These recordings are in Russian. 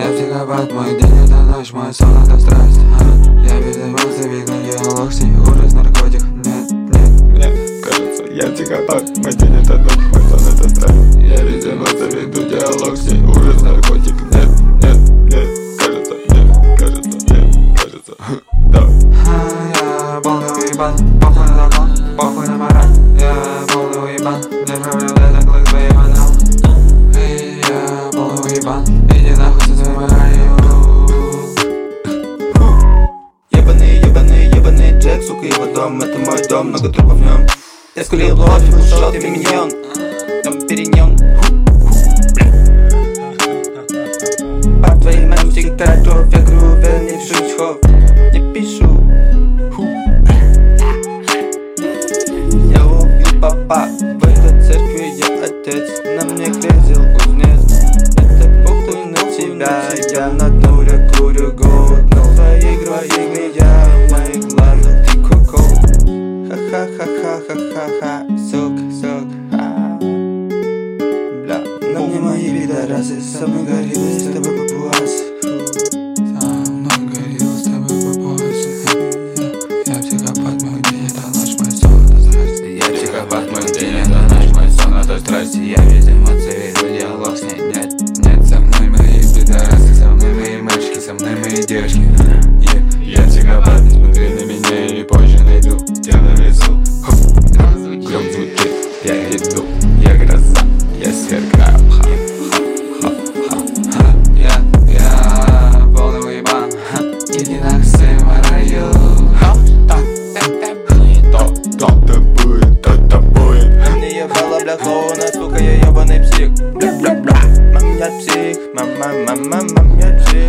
ебать Мой день это ночь, мой сон это страсть. Я без эмоций, видно диалог с ней Ужас, наркотик, нет, нет. Мне кажется, я психопат Мой день это ночь, мой сон это страсть. Я эмоций веду диалог с ней Ужас, наркотик, нет, нет, нет Кажется, нет, кажется, нет, кажется. Да. Я полный уебан, похуй на закон, похуй на мораль. Я полный уебан, не проблем, это клык Эй, я полный уебан, днем Это мой дом, много трупов в нем Я скулил блоф, шот и миньон. Дом переньон По твоим мемчик татов Я грубе, не пишу чхов Не пишу. Я убью папа. В этой церкви я отец. На мне грезил кузнец. Это похуй на тебя Я на фразы Со мной горилла, с тобой папуас? Со мной горилла, с тобой папуас. Я психопат, мой день. Это наш мой сон, страсть Я психопат, мой день. Это наш мой сон, той страсти Я без эмоций веду диалог с ней, нет, нет Со мной мои пидорасы, со мной мои мальчики, со мной мои девочки Я, я психопат, не смотри на меня или позже найду. Тебя на лицо Клёв звучит, я иду, я гроза, я сверкаю, ха. mamyachi, mama, mama, mamyachi.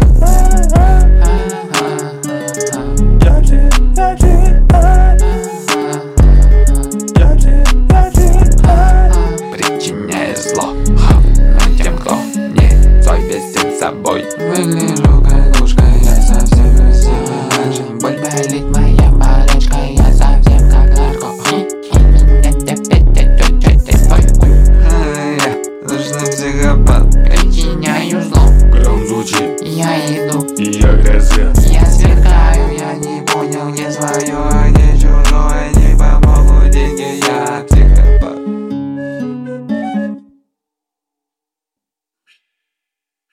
Yachi, yachi, yachi, yachi. Причиняя зло, ха, а тем, кто не совестен собой. Были ругой, ложкой, я совсем не Боль болит, снегопад Причиняю зло. Гром звучит Я иду. И я грязь. Я